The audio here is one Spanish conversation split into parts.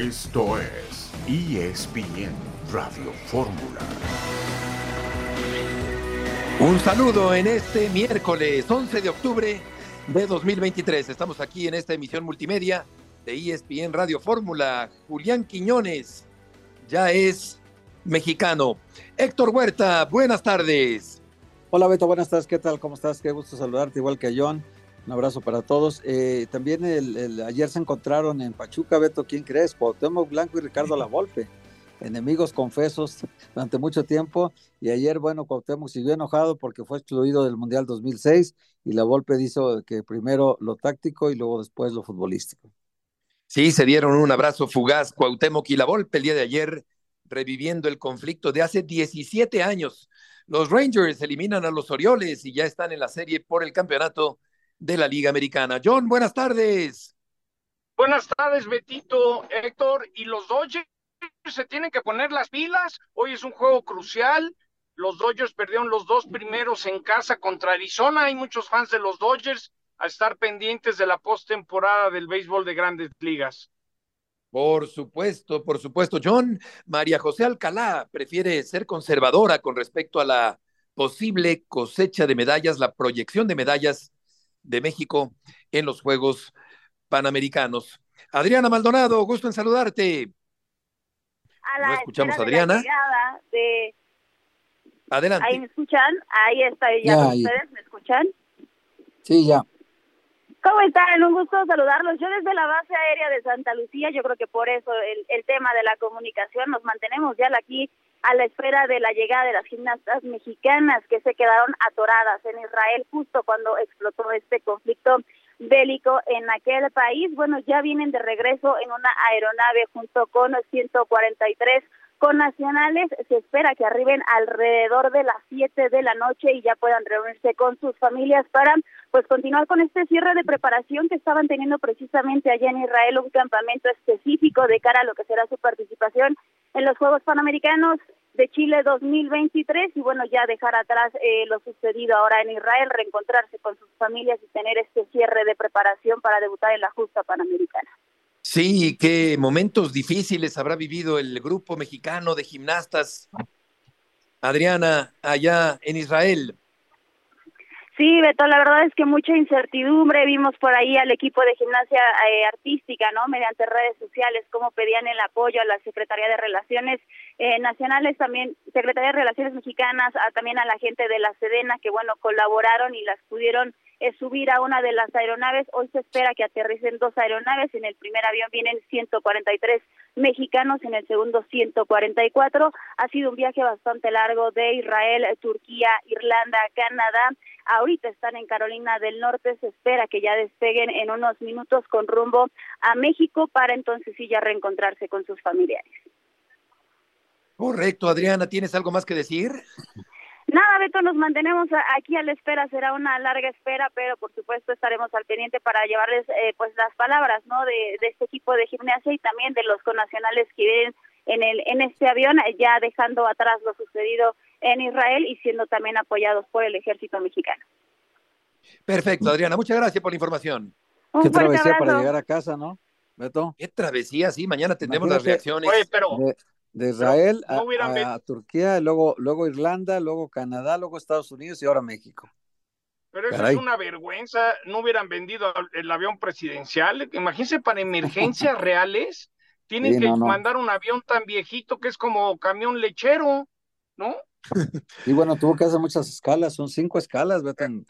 Esto es ESPN Radio Fórmula. Un saludo en este miércoles 11 de octubre de 2023. Estamos aquí en esta emisión multimedia de ESPN Radio Fórmula. Julián Quiñones ya es mexicano. Héctor Huerta, buenas tardes. Hola Beto, buenas tardes. ¿Qué tal? ¿Cómo estás? Qué gusto saludarte, igual que a John. Un abrazo para todos. Eh, también el, ayer se encontraron en Pachuca, Beto, ¿quién crees? Cuauhtémoc Blanco y Ricardo Lavolpe enemigos confesos durante mucho tiempo. Y ayer, bueno, Cuauhtémoc siguió enojado porque fue excluido del Mundial 2006 y la Volpe dijo que primero lo táctico y luego después lo futbolístico. Sí, se dieron un abrazo fugaz Cuauhtémoc y la Volpe el día de ayer reviviendo el conflicto de hace 17 años. Los Rangers eliminan a los Orioles y ya están en la serie por el campeonato de la Liga Americana. John, buenas tardes. Buenas tardes, Betito, Héctor y los Dodgers se tienen que poner las pilas. Hoy es un juego crucial. Los Dodgers perdieron los dos primeros en casa contra Arizona. Hay muchos fans de los Dodgers a estar pendientes de la postemporada del béisbol de grandes ligas. Por supuesto, por supuesto. John, María José Alcalá prefiere ser conservadora con respecto a la posible cosecha de medallas, la proyección de medallas de México en los Juegos Panamericanos. Adriana Maldonado, gusto en saludarte no escuchamos a Adriana. Adelante. Ahí me escuchan, ahí está ya, ustedes, ¿me escuchan? Sí, ya. ¿Cómo están? Un gusto saludarlos. Yo desde la base aérea de Santa Lucía, yo creo que por eso el, el tema de la comunicación nos mantenemos ya aquí a la espera de la llegada de las gimnastas mexicanas que se quedaron atoradas en Israel justo cuando explotó este conflicto bélico en aquel país. Bueno, ya vienen de regreso en una aeronave junto con 143 nacionales. Se espera que arriben alrededor de las 7 de la noche y ya puedan reunirse con sus familias para pues continuar con este cierre de preparación que estaban teniendo precisamente allá en Israel, un campamento específico de cara a lo que será su participación en los Juegos Panamericanos de Chile 2023 y bueno, ya dejar atrás eh, lo sucedido ahora en Israel, reencontrarse con sus familias y tener este cierre de preparación para debutar en la justa panamericana. Sí, qué momentos difíciles habrá vivido el grupo mexicano de gimnastas, Adriana, allá en Israel. Sí, Beto, la verdad es que mucha incertidumbre. Vimos por ahí al equipo de gimnasia eh, artística, ¿no? Mediante redes sociales, cómo pedían el apoyo a la Secretaría de Relaciones eh, Nacionales, también Secretaría de Relaciones Mexicanas, también a la gente de la Sedena, que, bueno, colaboraron y las pudieron eh, subir a una de las aeronaves. Hoy se espera que aterricen dos aeronaves. En el primer avión vienen 143 mexicanos, en el segundo 144. Ha sido un viaje bastante largo de Israel, Turquía, Irlanda, Canadá. Ahorita están en Carolina del Norte. Se espera que ya despeguen en unos minutos con rumbo a México para entonces sí ya reencontrarse con sus familiares. Correcto, Adriana, ¿tienes algo más que decir? Nada, Beto, nos mantenemos aquí a la espera, será una larga espera, pero por supuesto estaremos al pendiente para llevarles eh, pues las palabras, ¿no? De, este equipo de gimnasia y también de los conacionales que vienen en el en este avión, ya dejando atrás lo sucedido en Israel y siendo también apoyados por el ejército mexicano. Perfecto, Adriana, muchas gracias por la información. Qué travesía para llegar a casa, ¿no? Beto. Qué travesía, sí, mañana tendremos las reacciones. Oye, pero de Israel a, Turquía, luego, luego Irlanda, luego Canadá, luego Estados Unidos y ahora México. Pero eso es una vergüenza, no hubieran vendido el avión presidencial. Imagínense para emergencias reales, tienen que mandar un avión tan viejito que es como camión lechero, ¿no? Y bueno, tuvo que hacer muchas escalas, son cinco escalas, vete, en,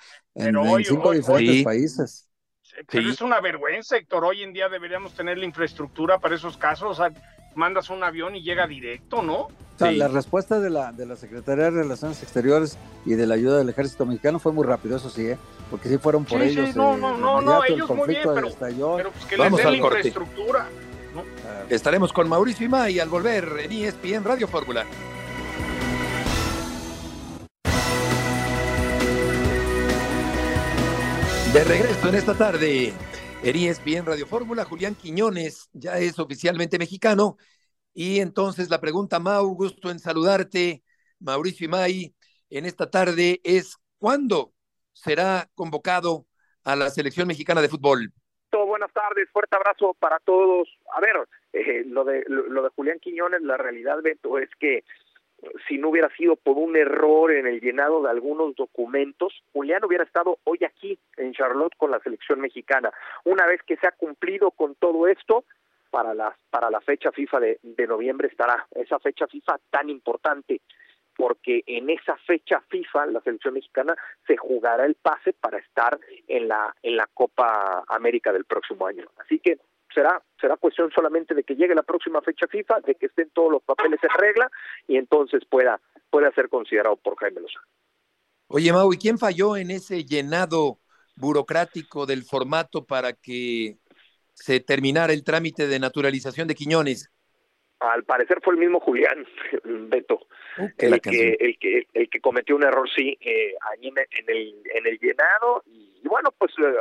cinco diferentes países. Pero es una vergüenza, Héctor. Hoy en día deberíamos tener la infraestructura para esos casos. Mandas un avión y llega directo, ¿no? la respuesta de la, de la Secretaría de Relaciones Exteriores y de la ayuda del Ejército Mexicano fue muy rápido, eso sí, ¿eh? porque sí fueron por ellos. Sí, no, no, no, no, ellos muy bien, pero, pero pues que Vamos les den la infraestructura. ¿no? Estaremos con Mauricio Imay al volver en ESPN Radio Fórmula. De regreso en esta tarde, Eríes bien Radio Fórmula, Julián Quiñones ya es oficialmente mexicano. Y entonces la pregunta, Mau, gusto en saludarte, Mauricio Imay, en esta tarde es ¿cuándo será convocado a la selección mexicana de fútbol? Buenas tardes, fuerte abrazo para todos. A ver, eh, lo, de, lo, de Julián Quiñones, la realidad, Beto, es que si no hubiera sido por un error en el llenado de algunos documentos, Julián hubiera estado hoy aquí en Charlotte con la selección mexicana. Una vez que se ha cumplido con todo esto, para la, para la fecha FIFA de, de noviembre estará esa fecha FIFA tan importante porque en esa fecha FIFA la selección mexicana se jugará el pase para estar en la en la Copa América del próximo año. Así que será será cuestión solamente de que llegue la próxima fecha FIFA, de que estén todos los papeles en regla y entonces pueda pueda ser considerado por Jaime Lozano. Oye, Mau, ¿y quién falló en ese llenado burocrático del formato para que se terminara el trámite de naturalización de Quiñones? Al parecer fue el mismo Julián Beto, el, que, el, que, el que cometió un error, sí, eh, allí en el, en el llenado. Y, bueno, pues eh,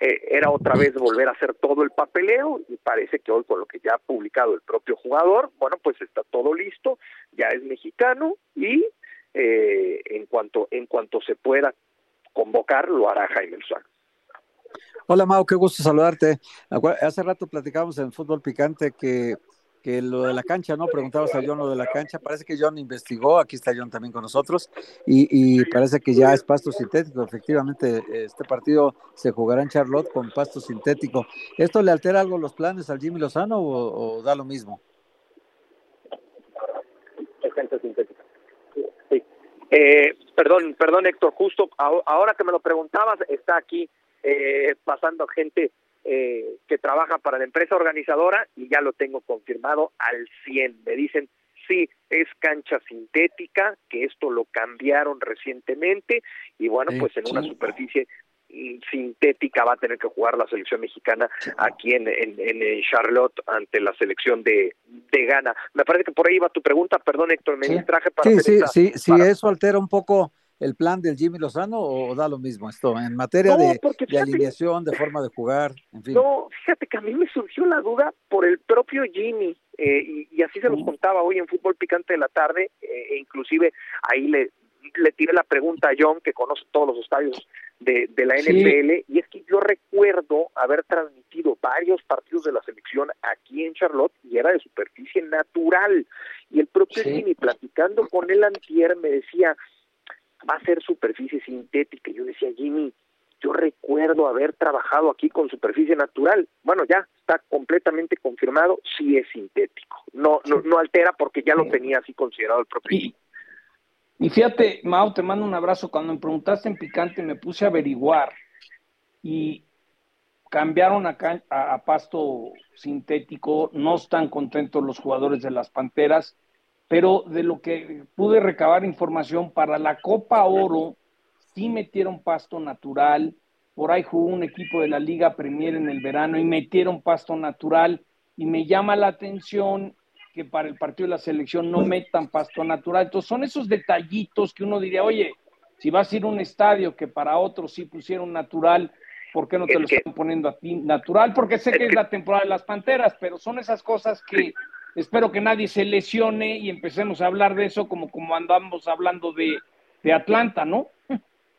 eh, era otra vez volver a hacer todo el papeleo. Y parece que hoy, con lo que ya ha publicado el propio jugador, bueno, pues está todo listo, ya es mexicano y eh, en, cuanto, en cuanto se pueda convocar, lo hará Jaime Lozano. Hola Mau, qué gusto saludarte. Hace rato platicábamos en Fútbol Picante que que lo de la cancha, ¿no? Preguntabas a John lo de la cancha. Parece que John investigó, aquí está John también con nosotros, y, parece que ya es pasto sintético. Efectivamente, este partido se jugará en Charlotte con pasto sintético. ¿Esto le altera algo los planes al Jimmy Lozano o, da lo mismo? cancha sintética. Sí. Eh, perdón, perdón Héctor, justo ahora que me lo preguntabas, está aquí eh, pasando gente eh, que trabaja para la empresa organizadora y ya lo tengo confirmado al 100. Me dicen, sí, es cancha sintética, que esto lo cambiaron recientemente y bueno, pues en una superficie sintética va a tener que jugar la selección mexicana aquí en, en, en Charlotte ante la selección de, de Ghana. Me parece que por ahí va tu pregunta, perdón Héctor, me traje para... Sí, sí, sí, sí, eso altera un poco el plan del Jimmy Lozano o da lo mismo esto en materia de, alineación, de forma de jugar, en fin? No, fíjate que a mí me surgió la duda por el propio Jimmy eh, y, así se los contaba hoy en Fútbol Picante de la tarde eh, e inclusive ahí le, le tiré la pregunta a John que conoce todos los estadios de, de la NFL y es que yo recuerdo haber transmitido varios partidos de la selección aquí en Charlotte y era de superficie natural. Y el propio Jimmy platicando con él antier me decía va a ser superficie sintética. Yo decía, Jimmy, yo recuerdo haber trabajado aquí con superficie natural. Bueno, ya está completamente confirmado, sí es sintético. No, no, no altera porque ya lo tenía así considerado el propio. Y, y fíjate, Mau, te mando un abrazo. Cuando me preguntaste en picante, me puse a averiguar y cambiaron a, a pasto sintético. No están contentos los jugadores de las Panteras pero de lo que pude recabar información para la Copa Oro, sí metieron pasto natural, por ahí jugó un equipo de la Liga Premier en el verano y metieron pasto natural y me llama la atención que para el partido de la selección no metan pasto natural. Entonces son esos detallitos que uno diría, oye, si vas a ir a un estadio que para otros sí pusieron natural, ¿por qué no te lo están poniendo a ti natural? Porque sé que es la temporada de las Panteras, pero son esas cosas que Espero que nadie se lesione y empecemos a hablar de eso como, como andamos hablando de, de Atlanta, ¿no?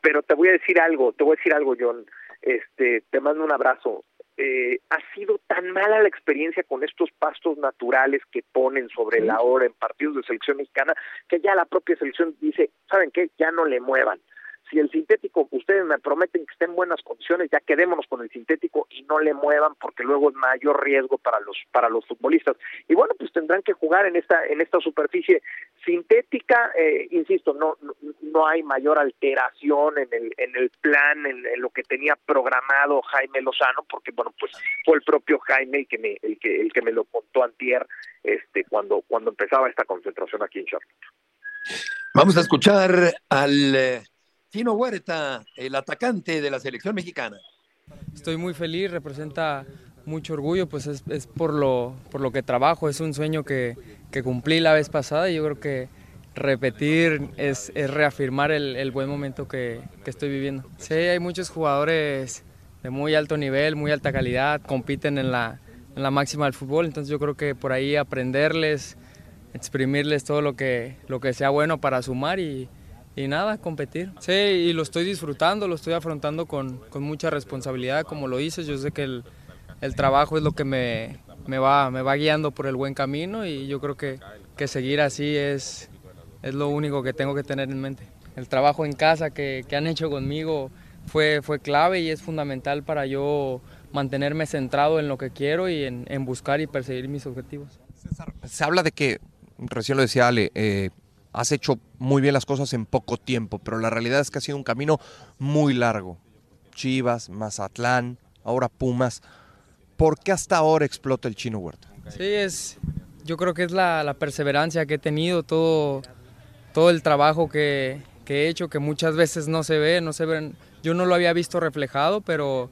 Pero te voy a decir algo, te voy a decir algo, John. Este, te mando un abrazo. Eh, ha sido tan mala la experiencia con estos pastos naturales que ponen sobre la hora en partidos de selección mexicana que ya la propia selección dice, ¿saben qué? Ya no le muevan si el sintético, ustedes me prometen que esté en buenas condiciones, ya quedémonos con el sintético y no le muevan porque luego es mayor riesgo para los para los futbolistas. Y bueno, pues tendrán que jugar en esta en esta superficie sintética, eh, insisto, no, no, hay mayor alteración en el en el plan en, lo que tenía programado Jaime Lozano porque bueno, pues fue el propio Jaime el que me el que el que me lo contó antier este cuando cuando empezaba esta concentración aquí en Charlotte. Vamos a escuchar al Tino Huerta, el atacante de la selección mexicana. Estoy muy feliz, representa mucho orgullo, pues es, por, lo, por lo que trabajo, es un sueño que, cumplí la vez pasada y yo creo que repetir es, reafirmar el, buen momento que, estoy viviendo. Sí, hay muchos jugadores de muy alto nivel, muy alta calidad, compiten en la, en la máxima del fútbol, entonces yo creo que por ahí aprenderles, exprimirles todo lo que, lo que sea bueno para sumar y, y nada, competir. Sí, y lo estoy disfrutando, lo estoy afrontando con, con mucha responsabilidad, como lo dices. Yo sé que el, el trabajo es lo que me, me, va, me va guiando por el buen camino y yo creo que, que seguir así es, es lo único que tengo que tener en mente. El trabajo en casa que, que han hecho conmigo fue, fue clave y es fundamental para yo mantenerme centrado en lo que quiero y en, en buscar y perseguir mis objetivos. César, se habla de que, recién lo decía Ale, eh, has hecho muy bien las cosas en poco tiempo, pero la realidad es que ha sido un camino muy largo. Chivas, Mazatlán, ahora Pumas. ¿Por qué hasta ahora explota el chino Huerta? Sí, es, yo creo que es la, la perseverancia que he tenido, todo, todo el trabajo que, que, he hecho, que muchas veces no se ve, no se ven, yo no lo había visto reflejado, pero,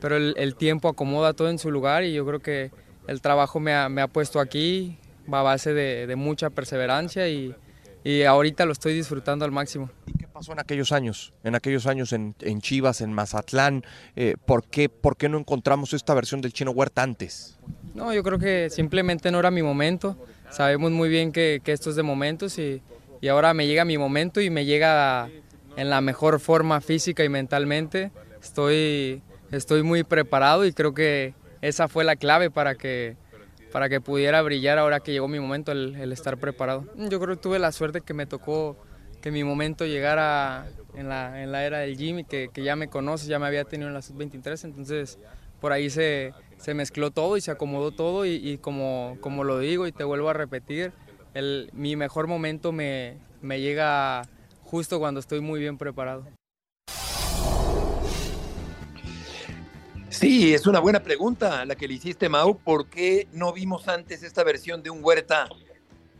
pero el, el, tiempo acomoda todo en su lugar y yo creo que el trabajo me ha, me ha puesto aquí, va a base de, de mucha perseverancia y, y ahorita lo estoy disfrutando al máximo. ¿Y qué pasó en aquellos años? En aquellos años en, en Chivas, en Mazatlán, eh, ¿por, qué, ¿por qué no encontramos esta versión del Chino Huerta antes? No, yo creo que simplemente no era mi momento. Sabemos muy bien que, que esto es de momentos y, y, ahora me llega mi momento y me llega en la mejor forma física y mentalmente. Estoy, estoy muy preparado y creo que esa fue la clave para que para que pudiera brillar ahora que llegó mi momento, el, estar preparado. Yo creo que tuve la suerte que me tocó que mi momento llegara en la, en la era del gym y que, que ya me conoce, ya me había tenido en la sub-23, entonces por ahí se, se, mezcló todo y se acomodó todo y, y, como, como lo digo y te vuelvo a repetir, el, mi mejor momento me, me llega justo cuando estoy muy bien preparado. Sí, es una buena pregunta la que le hiciste, Mau. ¿Por qué no vimos antes esta versión de un Huerta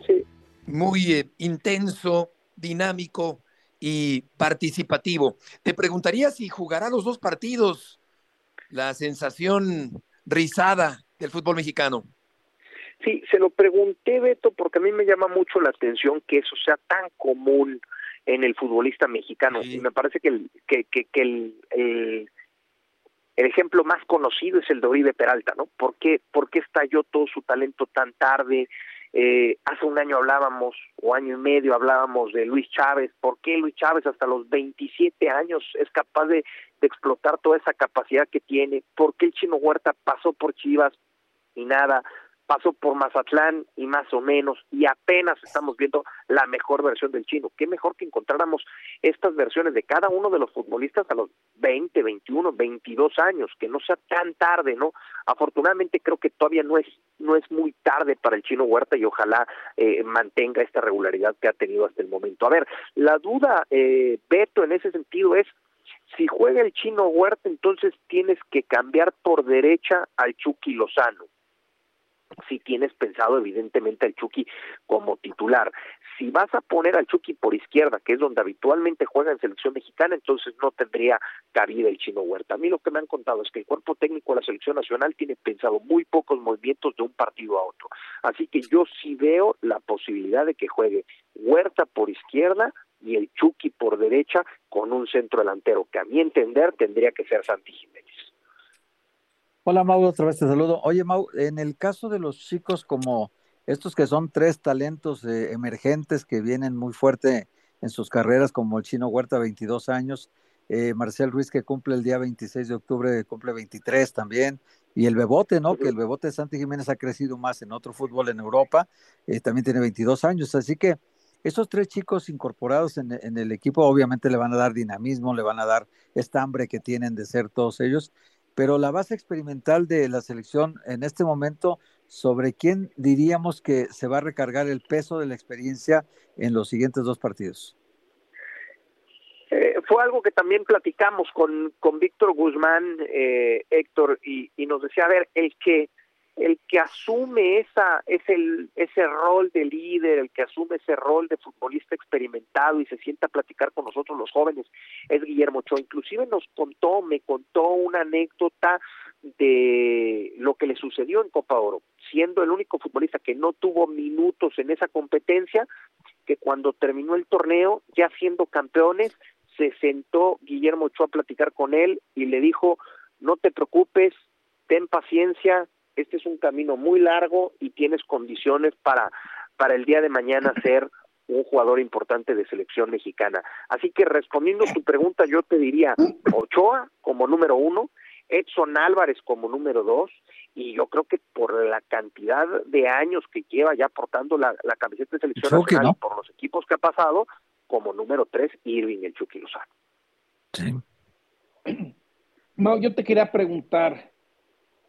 sí. muy eh, intenso, dinámico y participativo? Te preguntaría si jugará los dos partidos, la sensación rizada del fútbol mexicano. Sí, se lo pregunté, Beto, porque a mí me llama mucho la atención que eso sea tan común en el futbolista mexicano. Sí. Y me parece que el, que, que, que el, el el ejemplo más conocido es el de Oribe Peralta, ¿no? ¿Por qué, por qué estalló todo su talento tan tarde? Eh, hace un año hablábamos, o año y medio hablábamos de Luis Chávez. ¿Por qué Luis Chávez hasta los 27 años es capaz de, de explotar toda esa capacidad que tiene? ¿Por qué el Chino Huerta pasó por Chivas y nada? Pasó por Mazatlán y más o menos, y apenas estamos viendo la mejor versión del chino. Qué mejor que encontráramos estas versiones de cada uno de los futbolistas a los 20, 21, 22 años, que no sea tan tarde, ¿no? Afortunadamente creo que todavía no es no es muy tarde para el chino Huerta y ojalá eh, mantenga esta regularidad que ha tenido hasta el momento. A ver, la duda, eh, Beto, en ese sentido es si juega el chino Huerta, entonces tienes que cambiar por derecha al Chucky Lozano si tienes pensado evidentemente al Chucky como titular. Si vas a poner al Chucky por izquierda, que es donde habitualmente juega en selección mexicana, entonces no tendría cabida el chino Huerta. A mí lo que me han contado es que el cuerpo técnico de la selección nacional tiene pensado muy pocos movimientos de un partido a otro. Así que yo sí veo la posibilidad de que juegue Huerta por izquierda y el Chucky por derecha con un centro delantero, que a mi entender tendría que ser Santi Jiménez. Hola Mau, otra vez te saludo. Oye Mau, en el caso de los chicos como estos que son tres talentos eh, emergentes que vienen muy fuerte en sus carreras, como el Chino Huerta, 22 años, eh, Marcel Ruiz que cumple el día 26 de octubre, cumple 23 también, y el Bebote, ¿no? Que el Bebote de Santi Jiménez ha crecido más en otro fútbol en Europa, eh, también tiene 22 años, así que esos tres chicos incorporados en, en, el equipo obviamente le van a dar dinamismo, le van a dar esta hambre que tienen de ser todos ellos pero la base experimental de la selección en este momento, ¿sobre quién diríamos que se va a recargar el peso de la experiencia en los siguientes dos partidos? Eh, fue algo que también platicamos con, con Víctor Guzmán, eh, Héctor, y, y, nos decía, a ver, el que el que asume esa ese ese rol de líder, el que asume ese rol de futbolista experimentado y se sienta a platicar con nosotros los jóvenes es Guillermo Ochoa. Inclusive nos contó, me contó una anécdota de lo que le sucedió en Copa Oro, siendo el único futbolista que no tuvo minutos en esa competencia, que cuando terminó el torneo, ya siendo campeones, se sentó Guillermo Ochoa a platicar con él y le dijo, no te preocupes, ten paciencia, este es un camino muy largo y tienes condiciones para, para el día de mañana ser un jugador importante de selección mexicana. Así que respondiendo a tu pregunta, yo te diría Ochoa como número uno, Edson Álvarez como número dos, y yo creo que por la cantidad de años que lleva ya portando la, camiseta de selección nacional por los equipos que ha pasado, como número tres, Irving el Chucky Lozano. Sí. Mau, yo te quería preguntar,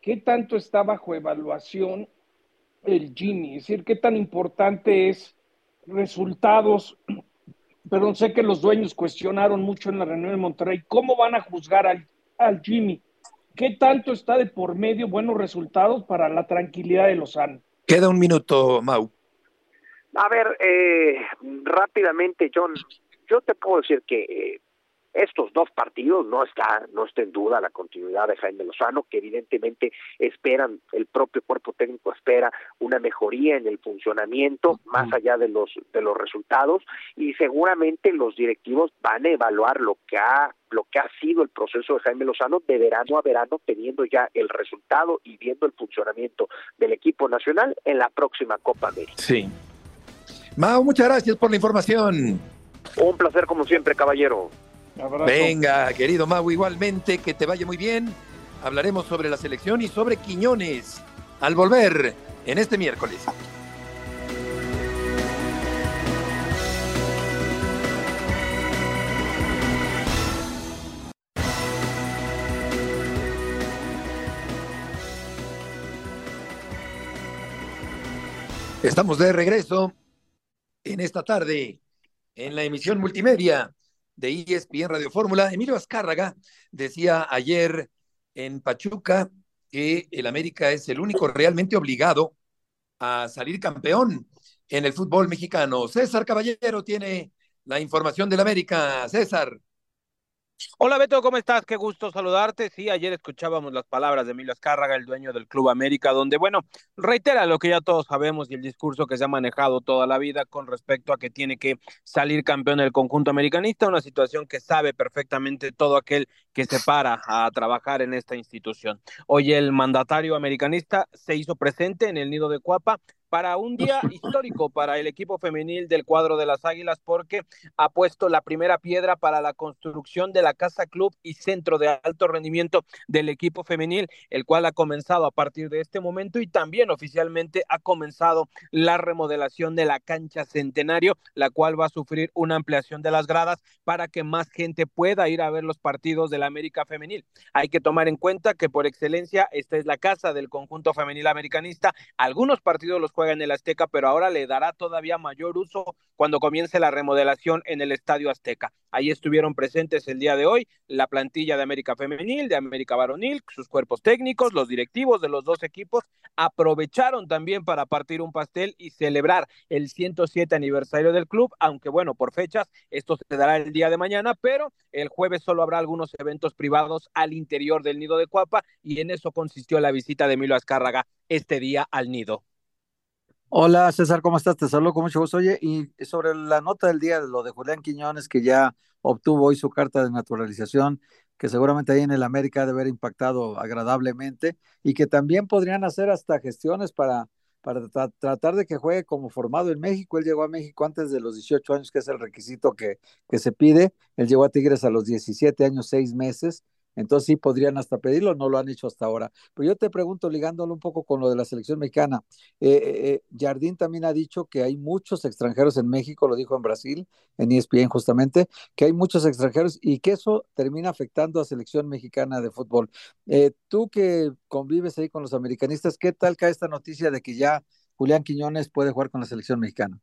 ¿qué tanto está bajo evaluación el Jimmy? Es decir, ¿qué tan importante es resultados? Perdón, sé que los dueños cuestionaron mucho en la reunión de Monterrey. ¿Cómo van a juzgar al, al Jimmy? ¿Qué tanto está de por medio buenos resultados para la tranquilidad de Lozano? Queda un minuto, Mau. A ver, eh, rápidamente, John, yo te puedo decir que eh, estos dos partidos no está no está en duda la continuidad de Jaime Lozano que evidentemente esperan el propio cuerpo técnico espera una mejoría en el funcionamiento más allá de los de los resultados y seguramente los directivos van a evaluar lo que ha lo que ha sido el proceso de Jaime Lozano de verano a verano teniendo ya el resultado y viendo el funcionamiento del equipo nacional en la próxima Copa América. Sí. Mao, muchas gracias por la información. Un placer como siempre, caballero. Venga, querido Mau, igualmente, que te vaya muy bien. Hablaremos sobre la selección y sobre Quiñones al volver en este miércoles. Estamos de regreso en esta tarde en la emisión multimedia de ESPN Radio Fórmula. Emilio Azcárraga decía ayer en Pachuca que el América es el único realmente obligado a salir campeón en el fútbol mexicano. César Caballero tiene la información del América. César. Hola Beto, ¿cómo estás? Qué gusto saludarte. Sí, ayer escuchábamos las palabras de Emilio Azcárraga, el dueño del Club América, donde, bueno, reitera lo que ya todos sabemos y el discurso que se ha manejado toda la vida con respecto a que tiene que salir campeón el conjunto americanista, una situación que sabe perfectamente todo aquel que se para a trabajar en esta institución. Hoy el mandatario americanista se hizo presente en el nido de Cuapa para un día histórico para el equipo femenil del cuadro de las Águilas porque ha puesto la primera piedra para la construcción de la casa club y centro de alto rendimiento del equipo femenil, el cual ha comenzado a partir de este momento y también oficialmente ha comenzado la remodelación de la cancha centenario, la cual va a sufrir una ampliación de las gradas para que más gente pueda ir a ver los partidos de la América femenil. Hay que tomar en cuenta que por excelencia esta es la casa del conjunto femenil americanista. Algunos partidos los en el Azteca, pero ahora le dará todavía mayor uso cuando comience la remodelación en el Estadio Azteca. Ahí estuvieron presentes el día de hoy la plantilla de América Femenil, de América Varonil, sus cuerpos técnicos, los directivos de los dos equipos aprovecharon también para partir un pastel y celebrar el 107 aniversario del club, aunque bueno, por fechas, esto se dará el día de mañana, pero el jueves solo habrá algunos eventos privados al interior del nido de Cuapa y en eso consistió la visita de Milo Azcárraga este día al nido. Hola César, ¿cómo estás? Te saludo con mucho gusto. Oye, y sobre la nota del día, de lo de Julián Quiñones, que ya obtuvo hoy su carta de naturalización, que seguramente ahí en el América ha de haber impactado agradablemente, y que también podrían hacer hasta gestiones para, para tratar de que juegue como formado en México. Él llegó a México antes de los 18 años, que es el requisito que, que se pide. Él llegó a Tigres a los 17 años, 6 meses entonces sí podrían hasta pedirlo, no lo han hecho hasta ahora. Pero yo te pregunto, ligándolo un poco con lo de la selección mexicana, eh, eh, eh, Jardín también ha dicho que hay muchos extranjeros en México, lo dijo en Brasil, en ESPN justamente, que hay muchos extranjeros y que eso termina afectando a selección mexicana de fútbol. tú que convives ahí con los americanistas, ¿qué tal cae esta noticia de que ya Julián Quiñones puede jugar con la selección mexicana?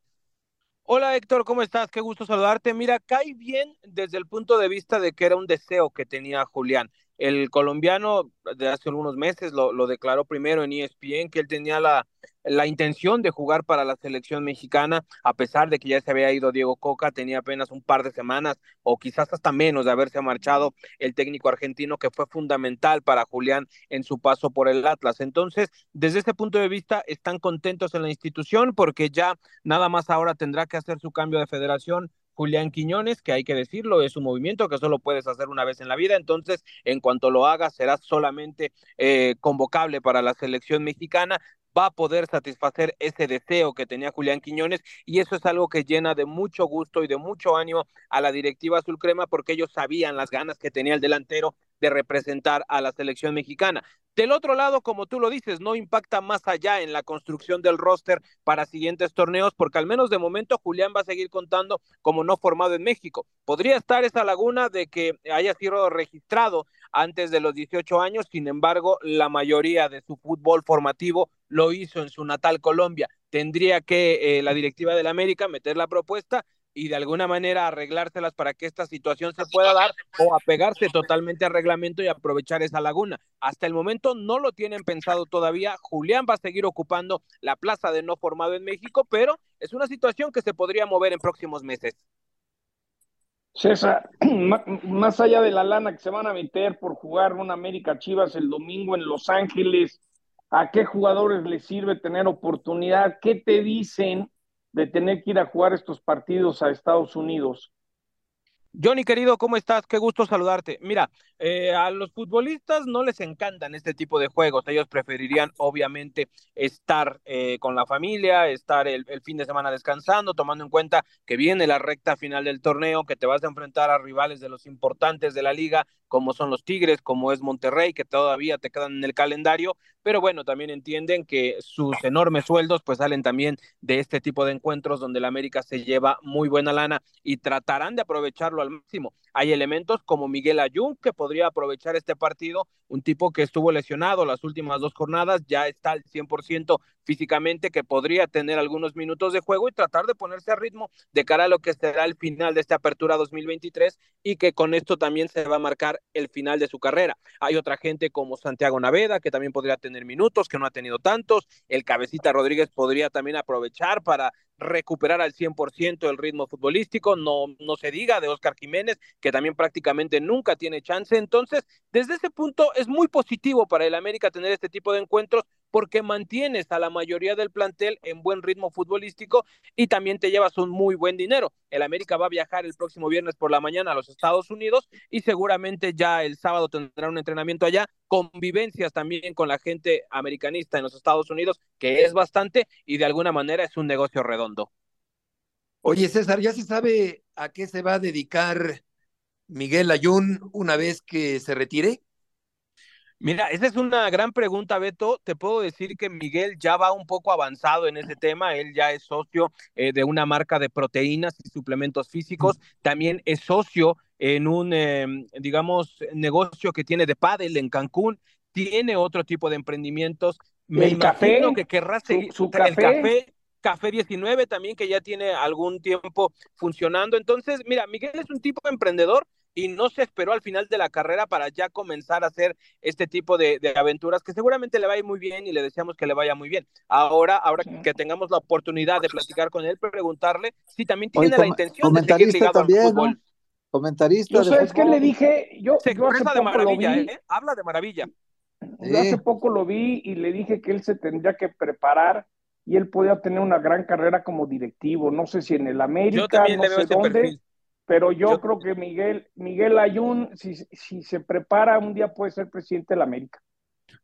Hola Héctor, ¿cómo estás? Qué gusto saludarte. Mira, cae bien desde el punto de vista de que era un deseo que tenía Julián. El colombiano de hace algunos meses lo, declaró primero en ESPN que él tenía la, la intención de jugar para la selección mexicana, a pesar de que ya se había ido Diego Coca, tenía apenas un par de semanas o quizás hasta menos de haberse marchado el técnico argentino que fue fundamental para Julián en su paso por el Atlas. Entonces, desde ese punto de vista, están contentos en la institución porque ya nada más ahora tendrá que hacer su cambio de federación Julián Quiñones, que hay que decirlo, es un movimiento que solo puedes hacer una vez en la vida, entonces en cuanto lo hagas serás solamente eh, convocable para la selección mexicana va a poder satisfacer ese deseo que tenía Julián Quiñones y eso es algo que llena de mucho gusto y de mucho ánimo a la directiva azul crema porque ellos sabían las ganas que tenía el delantero de representar a la selección mexicana. Del otro lado, como tú lo dices, no impacta más allá en la construcción del roster para siguientes torneos, porque al menos de momento Julián va a seguir contando como no formado en México. Podría estar esa laguna de que haya sido registrado antes de los 18 años, sin embargo, la mayoría de su fútbol formativo lo hizo en su natal Colombia. Tendría que eh, la directiva del América meter la propuesta y de alguna manera arreglárselas para que esta situación se pueda dar o apegarse totalmente al reglamento y aprovechar esa laguna. Hasta el momento no lo tienen pensado todavía. Julián va a seguir ocupando la plaza de no formado en México, pero es una situación que se podría mover en próximos meses. César, más allá de la lana que se van a meter por jugar un América Chivas el domingo en Los Ángeles, ¿a qué jugadores les sirve tener oportunidad? ¿Qué te dicen de tener que ir a jugar estos partidos a Estados Unidos. Johnny, querido, ¿cómo estás? Qué gusto saludarte. Mira, eh, a los futbolistas no les encantan este tipo de juegos. Ellos preferirían, obviamente, estar eh, con la familia, estar el, el, fin de semana descansando, tomando en cuenta que viene la recta final del torneo, que te vas a enfrentar a rivales de los importantes de la liga, como son los Tigres, como es Monterrey, que todavía te quedan en el calendario. Pero bueno, también entienden que sus enormes sueldos, pues salen también de este tipo de encuentros donde la América se lleva muy buena lana y tratarán de aprovecharlo al máximo. Hay elementos como Miguel Ayun que podría aprovechar este partido, un tipo que estuvo lesionado las últimas dos jornadas, ya está al 100% físicamente, que podría tener algunos minutos de juego y tratar de ponerse a ritmo de cara a lo que será el final de esta apertura 2023 y que con esto también se va a marcar el final de su carrera. Hay otra gente como Santiago Naveda que también podría tener minutos, que no ha tenido tantos. El cabecita Rodríguez podría también aprovechar para recuperar al 100% el ritmo futbolístico, no, no se diga de Oscar Jiménez, que también prácticamente nunca tiene chance. Entonces, desde ese punto es muy positivo para el América tener este tipo de encuentros porque mantienes a la mayoría del plantel en buen ritmo futbolístico y también te llevas un muy buen dinero. El América va a viajar el próximo viernes por la mañana a los Estados Unidos y seguramente ya el sábado tendrá un entrenamiento allá, convivencias también con la gente americanista en los Estados Unidos, que es bastante y de alguna manera es un negocio redondo. Oye, César, ¿ya se sabe a qué se va a dedicar Miguel Ayun una vez que se retire? Mira, esa es una gran pregunta, Beto. Te puedo decir que Miguel ya va un poco avanzado en ese tema. Él ya es socio eh, de una marca de proteínas y suplementos físicos. También es socio en un, eh, digamos, negocio que tiene de pádel en Cancún. Tiene otro tipo de emprendimientos. Me el imagino café, que querrá seguir. Su, su café. El café. Café 19 también, que ya tiene algún tiempo funcionando. Entonces, mira, Miguel es un tipo de emprendedor y no se esperó al final de la carrera para ya comenzar a hacer este tipo de, de, aventuras que seguramente le va a ir muy bien y le deseamos que le vaya muy bien. Ahora, ahora que tengamos la oportunidad de platicar con él, preguntarle si también tiene Oye, la intención de seguir ligado también, al fútbol. ¿no? Comentarista. Yo sabes qué le dije, yo, se yo hace de poco maravilla, lo vi, ¿eh? habla de maravilla. Yo hace poco lo vi y le dije que él se tendría que preparar y él podía tener una gran carrera como directivo. No sé si en el América, yo no le veo sé ese dónde, perfil. Pero yo, Yo- creo que Miguel, Miguel Ayun, si, si se prepara, un día puede ser presidente de la América.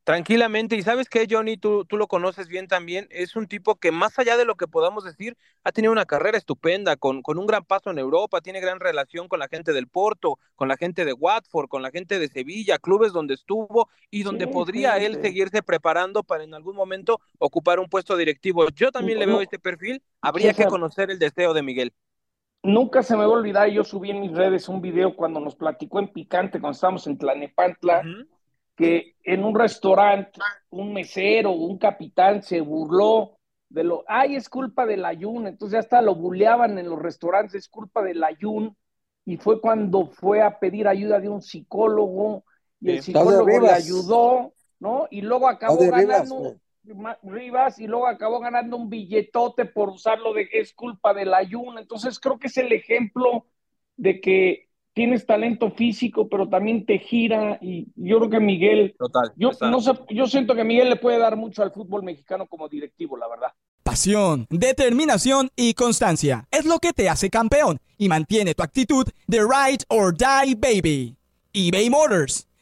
Tranquilamente, y sabes qué, Johnny, tú, tú lo conoces bien también, es un tipo que más allá de lo que podamos decir, ha tenido una carrera estupenda, con, con un gran paso en Europa, tiene gran relación con la gente del Porto, con la gente de Watford, con la gente de Sevilla, clubes donde estuvo y donde Sí, podría sí, él sí. seguirse preparando para en algún momento ocupar un puesto directivo. Yo también le veo este perfil, habría que conocer el deseo de Miguel. Nunca se me va a olvidar, yo subí en mis redes un video cuando nos platicó en Picante, cuando estábamos en Tlanepantla, que en un restaurante un mesero, un capitán se burló de lo, ay, es culpa del ayun, entonces hasta lo buleaban en los restaurantes, es culpa del ayun, y fue cuando fue a pedir ayuda de un psicólogo, y el psicólogo le ayudó, ¿no? Y luego acabó Rivas, ganando Rivas, y luego acabó ganando un billetote por usarlo de es culpa del ayun, entonces creo que es el ejemplo de que tienes talento físico, pero también te gira, y yo creo que Miguel Total. yo está- no sé, yo siento que Miguel le puede dar mucho al fútbol mexicano como directivo, la verdad. pasión, determinación y constancia es lo que te hace campeón y mantiene tu actitud de ride or die baby. eBay Motors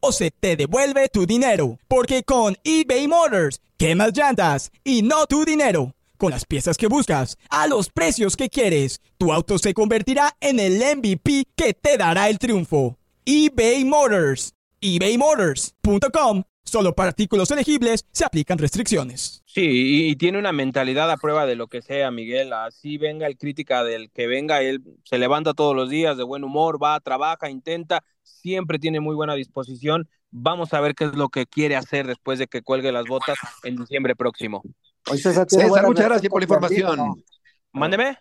o se te devuelve tu dinero. Porque con eBay Motors, quemas llantas y no tu dinero. Con las piezas que buscas, a los precios que quieres, tu auto se convertirá en el MVP que te dará el triunfo. eBay Motors. ebaymotors.com Solo para artículos elegibles se aplican restricciones. Sí, y, tiene una mentalidad a prueba de lo que sea, Miguel. Así venga el crítica del que venga, él se levanta todos los días de buen humor, va, trabaja, intenta, siempre tiene muy buena disposición. Vamos a ver qué es lo que quiere hacer después de que cuelgue las botas en diciembre próximo. César, muchas gracias por la información. Mándeme.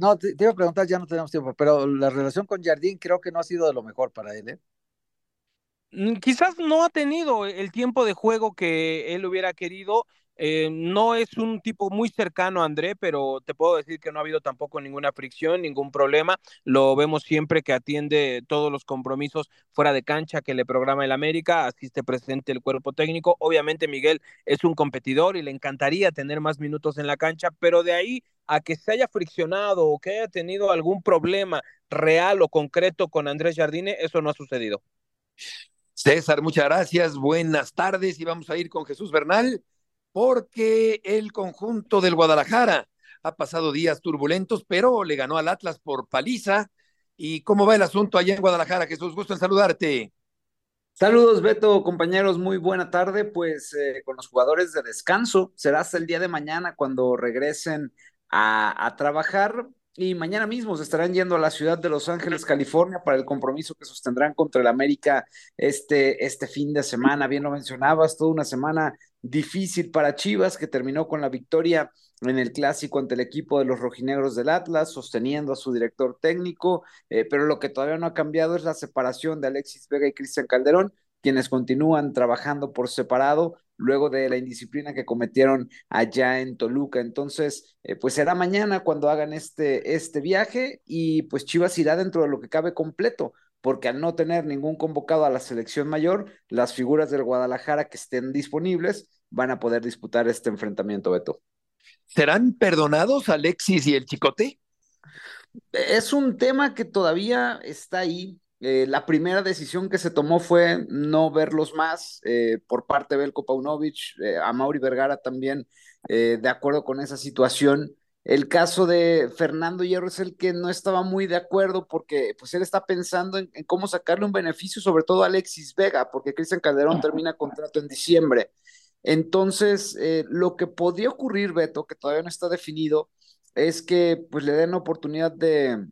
No, te, iba a preguntar, ya no tenemos tiempo, pero la relación con Jardín creo que no ha sido de lo mejor para él, ¿eh? Mm, quizás no ha tenido el tiempo de juego que él hubiera querido. Eh, no es un tipo muy cercano a André, pero te puedo decir que no ha habido tampoco ninguna fricción, ningún problema. Lo vemos siempre que atiende todos los compromisos fuera de cancha que le programa el América, asiste presente el cuerpo técnico. Obviamente Miguel es un competidor y le encantaría tener más minutos en la cancha, pero de ahí a que se haya friccionado o que haya tenido algún problema real o concreto con Andrés Jardine, eso no ha sucedido. César, muchas gracias. Buenas tardes y vamos a ir con Jesús Bernal porque el conjunto del Guadalajara ha pasado días turbulentos, pero le ganó al Atlas por paliza. ¿Y cómo va el asunto allá en Guadalajara? Jesús, gusto en saludarte. Saludos, Beto, compañeros, muy buena tarde. Pues eh, con los jugadores de descanso, será hasta el día de mañana cuando regresen a, trabajar y mañana mismo se estarán yendo a la ciudad de Los Ángeles, California, para el compromiso que sostendrán contra el América este, este fin de semana. Bien lo mencionabas, toda una semana difícil para Chivas, que terminó con la victoria en el clásico ante el equipo de los rojinegros del Atlas, sosteniendo a su director técnico, eh, pero lo que todavía no ha cambiado es la separación de Alexis Vega y Cristian Calderón, quienes continúan trabajando por separado luego de la indisciplina que cometieron allá en Toluca. Entonces, eh, pues será mañana cuando hagan este, este viaje y pues Chivas irá dentro de lo que cabe completo, porque al no tener ningún convocado a la selección mayor, las figuras del Guadalajara que estén disponibles van a poder disputar este enfrentamiento, Beto. ¿Serán perdonados Alexis y el Chicote? Es un tema que todavía está ahí. Eh, la primera decisión que se tomó fue no verlos más eh, por parte de Belko Paunovic, eh, a Mauri Vergara también, de acuerdo con esa situación. El caso de Fernando Hierro es el que no estaba muy de acuerdo porque pues él está pensando en, cómo sacarle un beneficio, sobre todo a Alexis Vega, porque Cristian Calderón termina contrato en diciembre. Entonces, lo que podría ocurrir, Beto, que todavía no está definido, es que pues le den oportunidad de,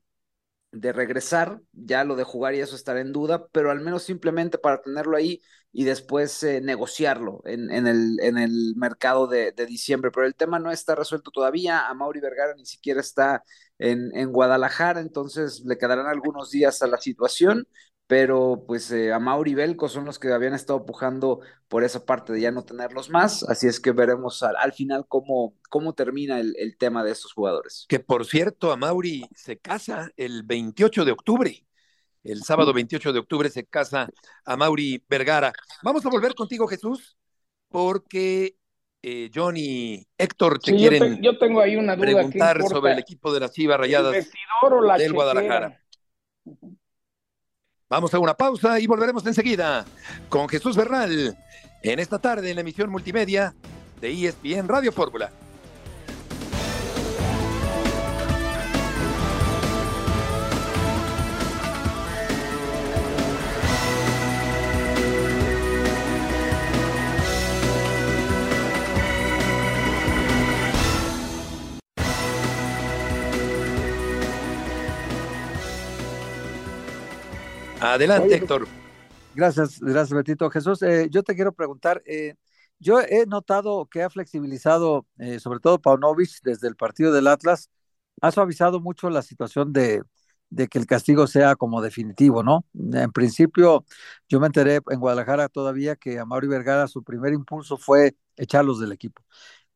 de regresar, ya lo de jugar y eso estará en duda, pero al menos simplemente para tenerlo ahí y después eh, negociarlo en, en, el, en el mercado de, de, diciembre. Pero el tema no está resuelto todavía, a Mauri Vergara ni siquiera está en, en Guadalajara, entonces le quedarán algunos días a la situación, pero pues eh, a Mauri y Belco son los que habían estado pujando por esa parte de ya no tenerlos más, así es que veremos al, final cómo, cómo termina el, el, tema de estos jugadores. Que por cierto, a Mauri se casa el 28 de octubre. El sábado 28 de octubre se casa a Mauri Vergara. Vamos a volver contigo, Jesús, porque eh, John y Héctor te sí, quieren yo, te, yo, tengo ahí una duda preguntar sobre el equipo de las Chivas Rayadas del Guadalajara. Vamos a una pausa y volveremos enseguida con Jesús Bernal en esta tarde en la emisión multimedia de ESPN Radio Fórmula. Adelante, Oye, Héctor. Gracias, gracias, Betito. Jesús, eh, yo te quiero preguntar, eh, yo he notado que ha flexibilizado, eh, sobre todo Paunovic, desde el partido del Atlas, ha suavizado mucho la situación de, de que el castigo sea como definitivo, ¿no? En principio, yo me enteré en Guadalajara todavía que a Mauri Vergara su primer impulso fue echarlos del equipo.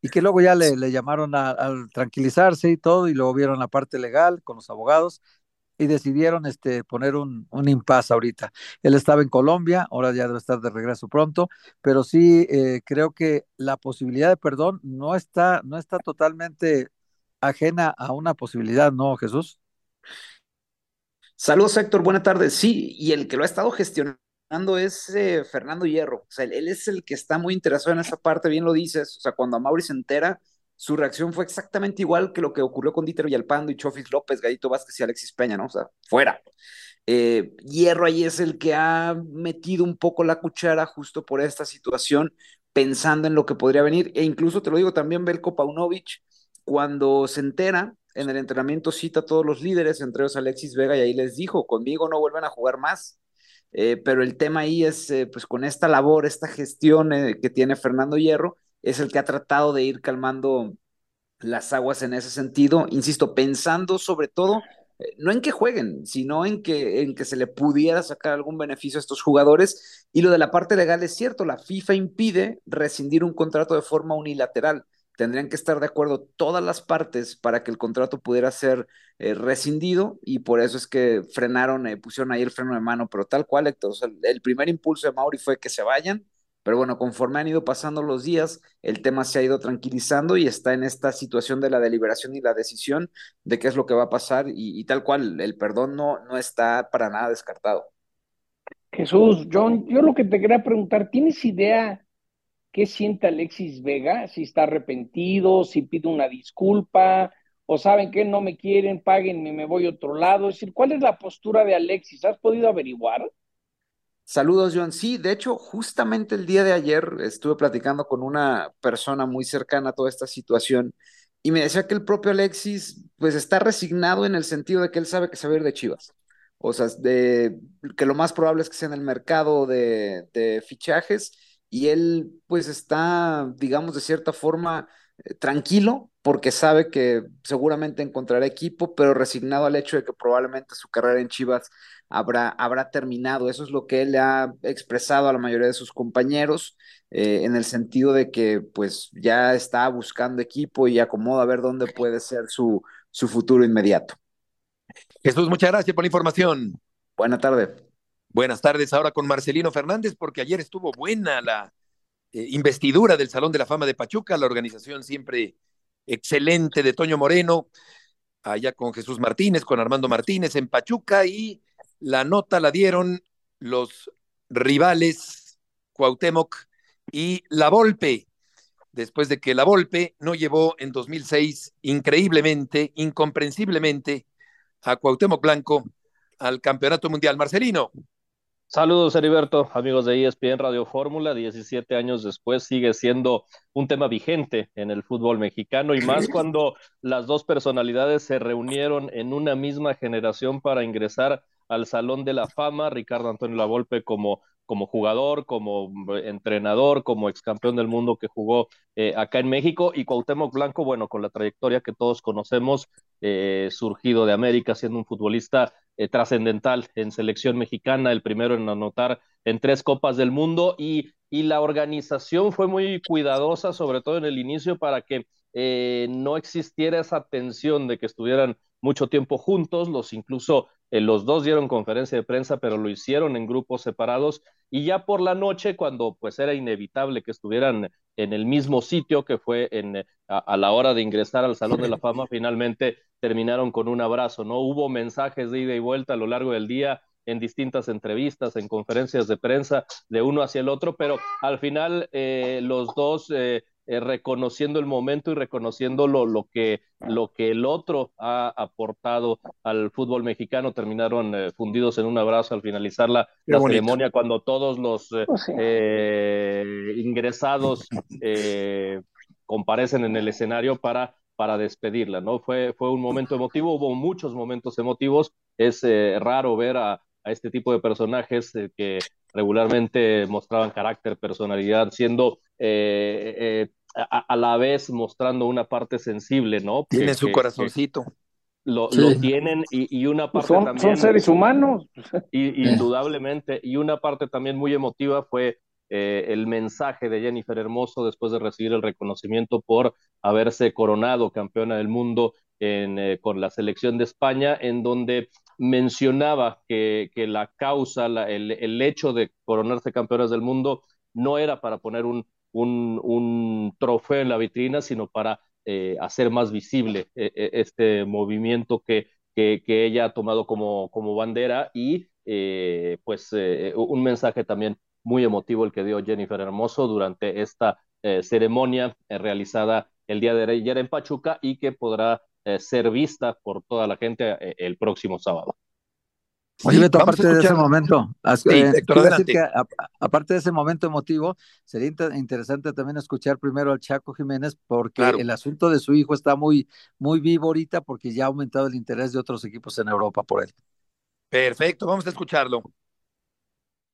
Y que luego ya le, le llamaron a, tranquilizarse y todo, y luego vieron la parte legal con los abogados y decidieron este, poner un, un impasse ahorita. Él estaba en Colombia, ahora ya debe estar de regreso pronto, pero sí eh, creo que la posibilidad de perdón no está, no está totalmente ajena a una posibilidad, ¿no, Jesús? Saludos, Héctor. Buenas tardes. Sí, y el que lo ha estado gestionando es eh, Fernando Hierro. O sea, él, es el que está muy interesado en esa parte, bien lo dices. O sea, cuando a Mauri se entera, su reacción fue exactamente igual que lo que ocurrió con Dieter Villalpando y Chofis López, Gallito Vázquez y Alexis Peña, ¿no? O sea, fuera. Eh, Hierro ahí es el que ha metido un poco la cuchara justo por esta situación, pensando en lo que podría venir. E incluso te lo digo también, Belko Paunovic, cuando se entera, en el entrenamiento cita a todos los líderes, entre ellos Alexis Vega, y ahí les dijo, conmigo no vuelven a jugar más. Eh, pero el tema ahí es, eh, pues con esta labor, esta gestión que tiene Fernando Hierro, es el que ha tratado de ir calmando las aguas en ese sentido, insisto, pensando sobre todo, no en que jueguen, sino en que, en que se le pudiera sacar algún beneficio a estos jugadores. Y lo de la parte legal es cierto, la FIFA impide rescindir un contrato de forma unilateral tendrían que estar de acuerdo todas las partes para que el contrato pudiera ser eh, rescindido y por eso es que frenaron, eh, pusieron ahí el freno de mano, pero tal cual, Héctor, el primer impulso de Mauri fue que se vayan, pero bueno, conforme han ido pasando los días, el tema se ha ido tranquilizando y está en esta situación de la deliberación y la decisión de qué es lo que va a pasar y, tal cual, el perdón no, no está para nada descartado. Jesús, John, yo lo que te quería preguntar, ¿tienes idea ¿Qué siente Alexis Vega? Si está arrepentido, si pide una disculpa, o saben que no me quieren, páguenme, me voy a otro lado. Es decir, ¿cuál es la postura de Alexis? ¿Has podido averiguar? Saludos, John. Sí, de hecho, justamente el día de ayer estuve platicando con una persona muy cercana a toda esta situación y me decía que el propio Alexis, pues está resignado en el sentido de que él sabe que se va a ir de Chivas. O sea, de, que lo más probable es que sea en el mercado de, fichajes y él pues está, digamos, de cierta forma eh, tranquilo porque sabe que seguramente encontrará equipo, pero resignado al hecho de que probablemente su carrera en Chivas habrá, habrá terminado. Eso es lo que él ha expresado a la mayoría de sus compañeros, eh, en el sentido de que pues ya está buscando equipo y acomoda a ver dónde puede ser su, su futuro inmediato. Jesús, muchas gracias por la información. Buena tarde. Buenas tardes ahora con Marcelino Fernández, porque ayer estuvo buena la eh, investidura del Salón de la Fama de Pachuca, la organización siempre excelente de Toño Moreno, allá con Jesús Martínez, con Armando Martínez en Pachuca, y la nota la dieron los rivales Cuauhtémoc y La Volpe, después de que La Volpe no llevó en 2006 increíblemente, incomprensiblemente a Cuauhtémoc Blanco al Campeonato Mundial. Marcelino. Saludos, Heriberto, amigos de ESPN Radio Fórmula. 17 años después sigue siendo un tema vigente en el fútbol mexicano y más cuando las dos personalidades se reunieron en una misma generación para ingresar al Salón de la Fama. Ricardo Antonio Lavolpe como como jugador, como entrenador, como ex campeón del mundo que jugó eh, acá en México, y Cuauhtémoc Blanco, bueno, con la trayectoria que todos conocemos, eh, surgido de América, siendo un futbolista eh, trascendental en selección mexicana, el primero en anotar en tres Copas del Mundo, y, y la organización fue muy cuidadosa, sobre todo en el inicio, para que no existiera esa tensión de que estuvieran mucho tiempo juntos, los incluso eh, los dos dieron conferencia de prensa, pero lo hicieron en grupos separados y ya por la noche, cuando pues era inevitable que estuvieran en el mismo sitio que fue en, a, la hora de ingresar al Salón de la Fama, finalmente terminaron con un abrazo, ¿no? Hubo mensajes de ida y vuelta a lo largo del día en distintas entrevistas, en conferencias de prensa, de uno hacia el otro, pero al final eh, los dos eh, eh, reconociendo el momento y reconociendo lo, lo, que, lo que el otro ha aportado al fútbol mexicano. Terminaron eh, fundidos en un abrazo al finalizar la, ceremonia cuando todos los eh, oh, ingresados comparecen en el escenario para para despedirla, ¿no? Fue, fue un momento emotivo, hubo muchos momentos emotivos, es raro ver a, a este tipo de personajes que regularmente mostraban carácter, personalidad, siendo a, la vez mostrando una parte sensible, ¿no? Tiene su corazoncito. lo, tienen y, una parte son, también... Son seres humanos. Y, indudablemente, y una parte también muy emotiva fue eh, el mensaje de Jennifer Hermoso después de recibir el reconocimiento por haberse coronado campeona del mundo en, eh, con la selección de España, en donde mencionaba que, que la causa, el, el, hecho de coronarse campeonas del mundo no era para poner un, un, un trofeo en la vitrina, sino para eh, hacer más visible este movimiento que, que, ella ha tomado como, como bandera y pues un mensaje también muy emotivo el que dio Jennifer Hermoso durante esta eh, ceremonia eh, realizada el día de ayer en Pachuca y que podrá eh, ser vista por toda la gente el próximo sábado. Oye, Beto, aparte de ese momento, aparte de ese momento emotivo, sería interesante también escuchar primero al Chaco Jiménez, porque el asunto de su hijo está muy, muy vivo ahorita, porque ya ha aumentado el interés de otros equipos en Europa por él. Perfecto, vamos a escucharlo.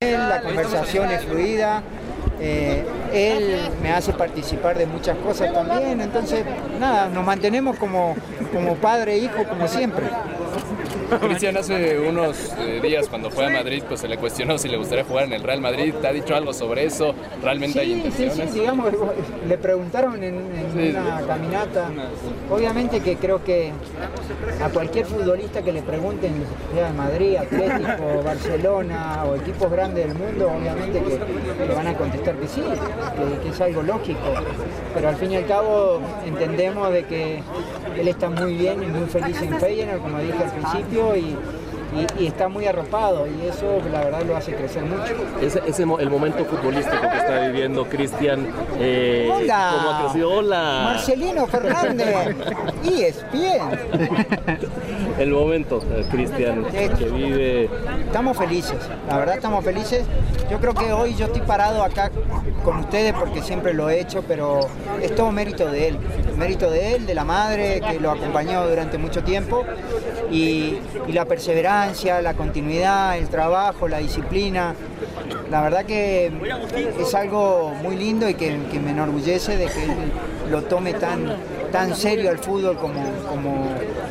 La conversación es fluida, eh, él me hace participar de muchas cosas también, entonces nada, nos mantenemos como, como padre e hijo como siempre. Cristian, hace unos eh, días cuando fue a Madrid, pues se le cuestionó si le gustaría jugar en el Real Madrid. ¿Te ha dicho algo sobre eso? ¿Realmente hay intenciones? Sí, sí, digamos, le preguntaron en, una caminata. Obviamente que creo que a cualquier futbolista que le pregunten, sea de Madrid, Atlético, Barcelona o equipos grandes del mundo, obviamente que le van a contestar que sí, que, que es algo lógico. Pero al fin y al cabo entendemos de que él está muy bien y muy feliz en Feyenoord, como dije al principio, y, está muy arropado y eso la verdad lo hace crecer mucho. Ese, ese el momento futbolístico que está viviendo Cristian, eh, Hola. Hola. Marcelino Fernández, y es bien. el momento, eh, Cristian, que vive. Estamos felices, la verdad estamos felices. Yo creo que hoy yo estoy parado acá con ustedes porque siempre lo he hecho, pero es todo mérito de él. Mérito de él, de la madre que lo acompañó durante mucho tiempo y, la perseverancia, la continuidad, el trabajo, la disciplina. La verdad que es algo muy lindo y que, me enorgullece de que él lo tome tan, tan serio al fútbol como,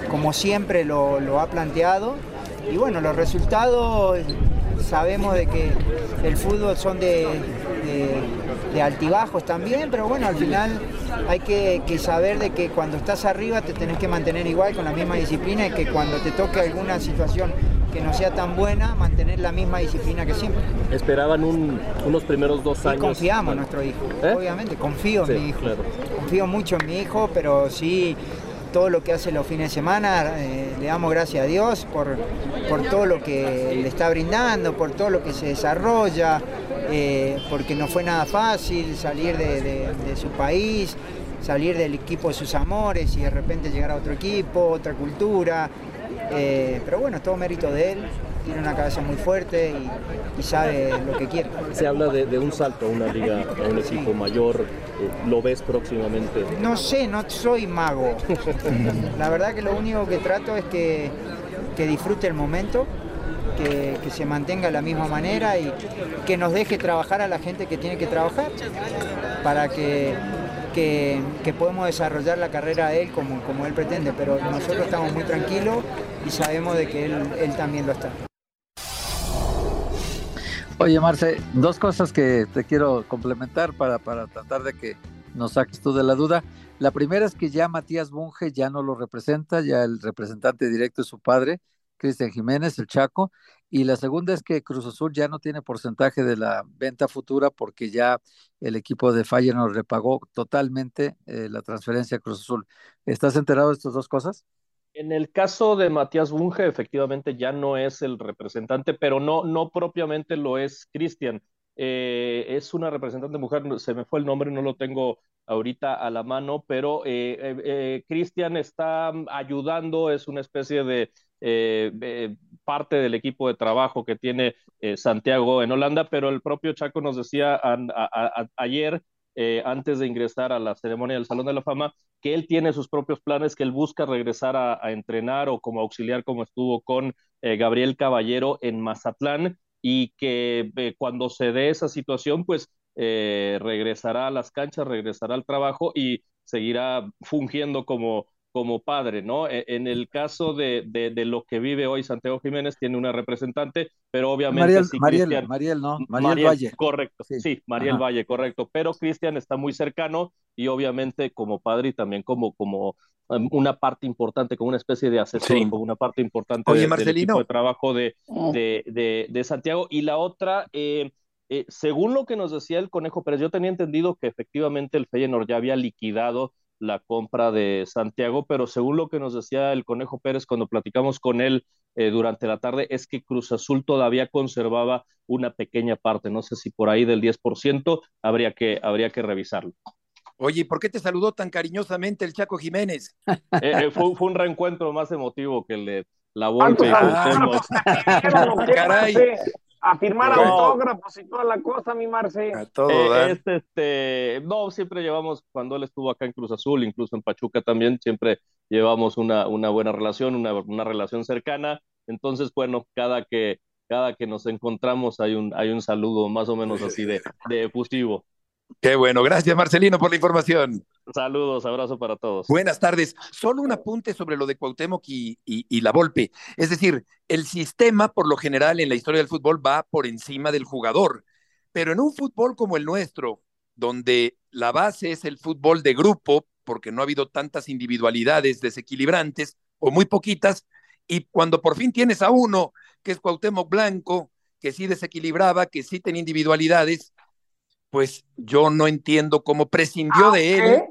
como, siempre lo, ha planteado. Y bueno, los resultados sabemos de que el fútbol son de, altibajos también, pero bueno, al final hay que, saber de que cuando estás arriba te tenés que mantener igual con la misma disciplina y que cuando te toque alguna situación que no sea tan buena, mantener la misma disciplina que siempre. Esperaban unos primeros dos años. confiamos en nuestro hijo, ¿Eh? obviamente, confío en mi hijo. Confío mucho en mi hijo, pero sí todo lo que hace los fines de semana, eh, le damos gracias a Dios por, por todo lo que le está brindando, por todo lo que se desarrolla, eh, porque no fue nada fácil salir de, su país, salir del equipo de sus amores y de repente llegar a otro equipo, otra cultura. Eh, pero bueno, es todo mérito de él, tiene una cabeza muy fuerte y, sabe lo que quiere. Se habla de, un salto a una liga, a un equipo mayor, eh, ¿lo ves próximamente? No sé, no soy mago. La verdad que lo único que trato es que, disfrute el momento, que, se mantenga de la misma manera y que nos deje trabajar a la gente que tiene que trabajar para que, que, podamos desarrollar la carrera de él como, como él pretende. Pero nosotros estamos muy tranquilos y sabemos de que él, él también lo está. Oye, Marce, dos cosas que te quiero complementar para, para tratar de que nos saques tú de la duda. La primera es que ya Matías Bunge ya no lo representa, ya el representante directo es su padre, Cristian Jiménez, el Chaco. Y la segunda es que Cruz Azul ya no tiene porcentaje de la venta futura porque ya el equipo de nos repagó totalmente eh, la transferencia a Cruz Azul. ¿Estás enterado de estas dos cosas? En el caso de Matías Bunge, efectivamente ya no es el representante, pero no, no propiamente lo es Cristian. Eh, es una representante mujer, se me fue el nombre, no lo tengo ahorita a la mano, pero eh, Cristian está ayudando, es una especie de parte del equipo de trabajo que tiene Santiago en Holanda, pero el propio Chaco nos decía ayer eh, antes de ingresar a la ceremonia del Salón de la Fama, que él tiene sus propios planes, que él busca regresar a, entrenar o como auxiliar como estuvo con eh, Gabriel Caballero en Mazatlán y que eh, cuando se dé esa situación, pues eh, regresará a las canchas, regresará al trabajo y seguirá fungiendo como, como padre, ¿no? E, en el caso de, de, lo que vive hoy Santiago Jiménez, tiene una representante, pero obviamente... Mariel, Mariel, ¿no? Mariel, Valle. Correcto, sí, Mariel Valle, correcto, pero Cristian está muy cercano y obviamente como padre y también como, como um, una parte importante, como una especie de asesor, como una parte importante de, del equipo de trabajo de, oh. de, de, Santiago. Y la otra... Eh, eh, según lo que nos decía el Conejo Pérez, yo tenía entendido que efectivamente el Feyenoord ya había liquidado la compra de Santiago, pero según lo que nos decía el Conejo Pérez cuando platicamos con él eh, durante la tarde, es que Cruz Azul todavía conservaba una pequeña parte, no sé si por ahí del 10%, habría que, habría que revisarlo. Oye, ¿por qué te saludó tan cariñosamente el Chaco Jiménez? Eh, fue, un reencuentro más emotivo que el de la Volpe Caray a firmar autógrafos y toda la cosa, mi Marce. A todo, eh, este, este, no, siempre llevamos, cuando él estuvo acá en Cruz Azul, incluso en Pachuca también, siempre llevamos una, una buena relación, una, una relación cercana. Entonces, bueno, cada que, cada que nos encontramos hay un, hay un saludo más o menos así de, de efusivo. Qué bueno, gracias Marcelino por la información. Saludos, abrazo para todos. Buenas tardes. Solo un apunte sobre lo de Cuauhtémoc y, y, la Volpe. Es decir, el sistema, por lo general, en la historia del fútbol va por encima del jugador. Pero en un fútbol como el nuestro, donde la base es el fútbol de grupo, porque no ha habido tantas individualidades desequilibrantes, o muy poquitas, y cuando por fin tienes a uno, que es Cuauhtémoc Blanco, que sí desequilibraba, que sí tenía individualidades, pues yo no entiendo cómo prescindió de él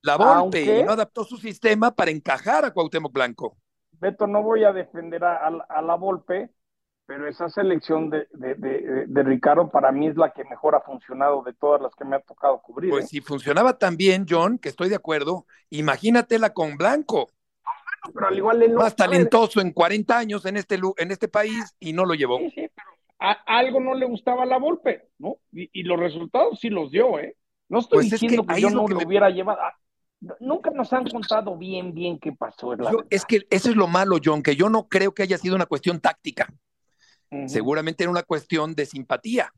la Volpe y no adaptó su sistema para encajar a Cuauhtémoc Blanco. Beto, no voy a defender a, la Volpe, pero esa selección de, de, Ricardo para mí es la que mejor ha funcionado de todas las que me ha tocado cubrir. Pues ¿eh? si funcionaba tan bien, John, que estoy de acuerdo, imagínatela con Blanco. Pero al igual él Más talentoso en 40 años en este, en este país y no lo llevó. Sí, sí, algo no le gustaba la Volpe, ¿no? Y, los resultados sí los dio, ¿eh? No estoy pues diciendo que, yo no lo, hubiera llevado. Ah, nunca nos han contado bien, bien qué pasó. es que eso es lo malo, John, que yo no creo que haya sido una cuestión táctica. Seguramente era una cuestión de simpatía.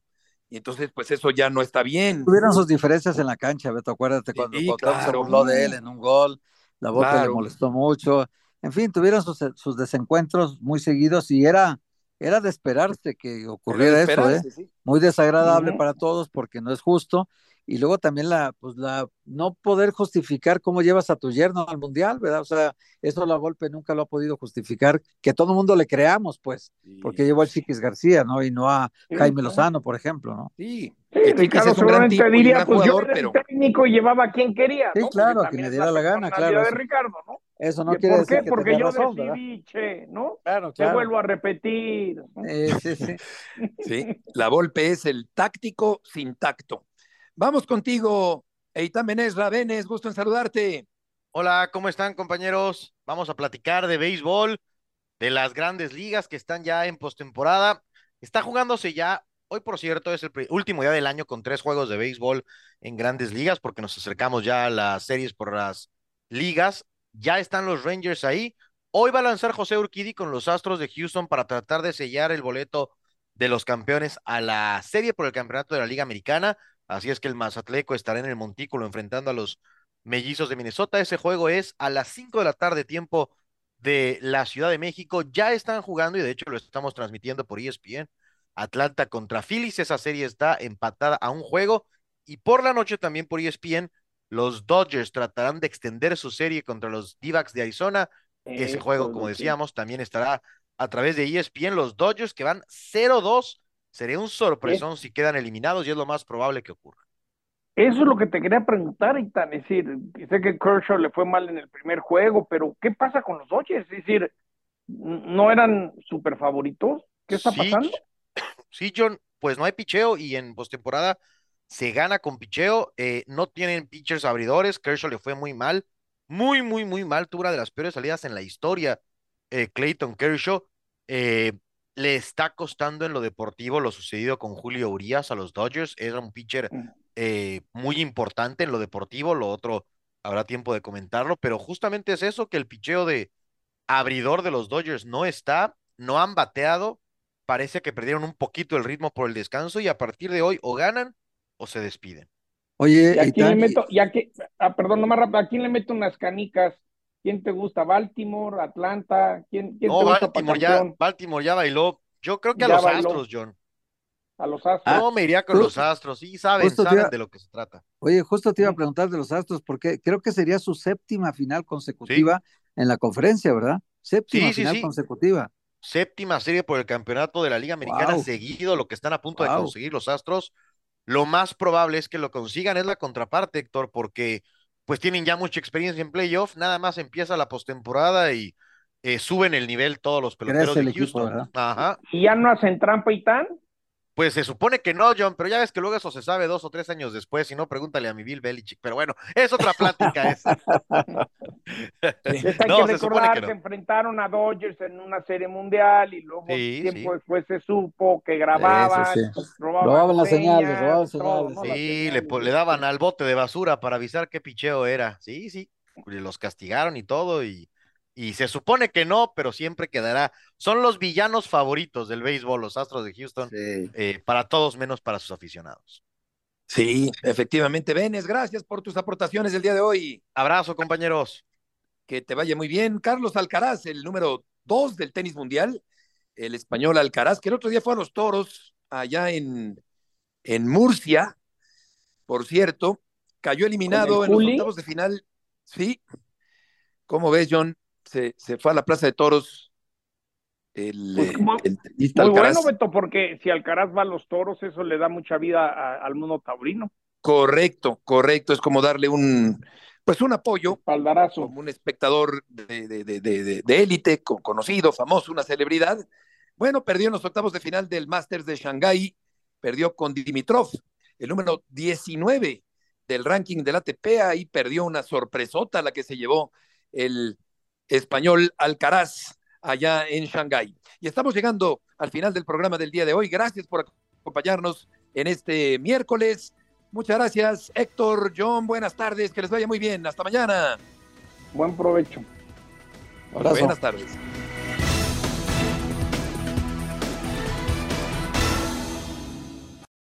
Y entonces, pues eso ya no está bien. Tuvieron sus diferencias en la cancha, Beto. Acuérdate cuando sí, se burló de él en un gol, la Volpe le molestó mucho. En fin, tuvieron sus, sus desencuentros muy seguidos y era era de esperarse que ocurriera eso, ¿eh? Muy desagradable para todos porque no es justo. Y luego también la, pues la, no poder justificar cómo llevas a tu yerno al mundial, ¿verdad? O sea, eso la golpe nunca lo ha podido justificar, que todo el mundo le creamos, pues, porque llevó al Chiquis García, ¿no? Y no a Jaime Lozano, por ejemplo, ¿no? Sí, Ricardo seguramente diría, pues yo era el técnico y llevaba a quien quería, Sí, claro, a quien le diera la, gana, claro. de Ricardo, ¿no? Eso no quiere decir que Porque yo razón, decidí, che, ¿no? Claro, claro. Te vuelvo a repetir. sí, sí. sí, la golpe es el táctico sin tacto. Vamos contigo, Eitan Benés Rabenes, gusto en saludarte. Hola, ¿cómo están compañeros? Vamos a platicar de béisbol, de las grandes ligas que están ya en postemporada. Está jugándose ya, hoy por cierto es el último día del año con tres juegos de béisbol en grandes ligas porque nos acercamos ya a las series por las ligas ya están los Rangers ahí. Hoy va a lanzar José Urquidi con los Astros de Houston para tratar de sellar el boleto de los campeones a la serie por el campeonato de la Liga Americana. Así es que el Mazatleco estará en el Montículo enfrentando a los Mellizos de Minnesota. Ese juego es a las 5 de la tarde, tiempo de la Ciudad de México. Ya están jugando y de hecho lo estamos transmitiendo por ESPN. Atlanta contra Phillies. Esa serie está empatada a un juego. Y por la noche también por ESPN los Dodgers tratarán de extender su serie contra los d de Arizona. Ese juego, como decíamos, también estará a través de ESPN. Los Dodgers que van 0-2. Sería un sorpresón si quedan eliminados y es lo más probable que ocurra. Eso es lo que te quería preguntar, Itan. Es decir, sé que Kershaw le fue mal en el primer juego, pero ¿qué pasa con los Dodgers? Es decir, ¿no eran super favoritos? ¿Qué está pasando? Sí, John, pues no hay picheo y en postemporada se gana con picheo, eh, no tienen pitchers abridores, Kershaw le fue muy mal, muy, muy, muy mal, tuvo una de las peores salidas en la historia, eh, Clayton Kershaw, eh, le está costando en lo deportivo lo sucedido con Julio Urias a los Dodgers, era un pitcher mm. muy importante en lo deportivo, lo otro habrá tiempo de comentarlo, pero justamente es eso, que el picheo de abridor de los Dodgers no está, no han bateado, parece que perdieron un poquito el ritmo por el descanso y a partir de hoy o ganan o se despiden. Oye, ¿Y a quién le meto? Y a qué- ah, perdón, nomás rápido, ¿a quién le meto unas canicas? ¿Quién te gusta? ¿Baltimore? ¿Atlanta? ¿Quién, quién No, te gusta para Baltimore ya? Baltimore ya bailó. Yo creo que a Ya los bailó. Astros, John. A los Astros. No, me iría con los Astros. Sí, saben, saben iba- de lo que se trata. Oye, justo te iba a preguntar de los Astros, porque creo que sería su séptima final consecutiva en la conferencia, ¿verdad? Séptima Sí, final sí. consecutiva. Séptima serie por el campeonato de la Liga Americana Wow. seguido, lo que están a punto de conseguir los Astros. Lo más probable es que lo consigan, es la contraparte, Héctor, porque pues tienen ya mucha experiencia en playoff, nada más empieza la postemporada y eh, suben el nivel todos los peloteros Crece de Houston. Ajá. ¿Y ya no hacen trampa y tan? Pues se supone que no, John, pero ya ves que luego eso se sabe dos o tres años después, si no, pregúntale a mi Bill Belichick. Pero bueno, es otra plática esa. Hay No, que se supone recordar que que, no. enfrentaron a Dodgers en una serie mundial y luego Sí, tiempo sí. después se supo que grababan, sí. robaban, Robaban las señales, robaban todo, señales. ¿no? Las Sí, le, daban al bote de basura para avisar qué picheo era. Sí, sí, los castigaron y todo, y, y se supone que no, pero siempre quedará. Son los villanos favoritos del béisbol, los Astros de Houston, Sí. eh, para todos menos para sus aficionados. Sí, efectivamente. Benes, gracias por tus aportaciones el día de hoy. Abrazo, compañeros. Que te vaya muy bien. Carlos Alcaraz, el número dos del tenis mundial, el español Alcaraz, que el otro día fue a los toros allá en, en Murcia, por cierto, cayó eliminado ¿Con el en los octavos de final. Sí. ¿Cómo ves, John? Se, se fue a la Plaza de Toros el, Pues, eh, muy- el tenista Muy Alcaraz. bueno, Beto, porque si Alcaraz va a los toros, eso le da mucha vida a- al mundo taurino. Correcto, correcto. Es como darle un, pues un apoyo Espaldarazo. como un espectador de, de, de, de, de- de élite, con- conocido, famoso, una celebridad. Bueno, perdió en los octavos de final del Masters de Shanghái, perdió con Dimitrov, el número 19 del ranking del ATP, ahí perdió una sorpresota la que se llevó el español Alcaraz allá en Shanghái. Y estamos llegando al final del programa del día de hoy. Gracias por acompañarnos en este miércoles. Muchas gracias, Héctor, John, buenas tardes, que les vaya muy bien. Hasta mañana. Buen provecho. Abrazo. Buenas tardes.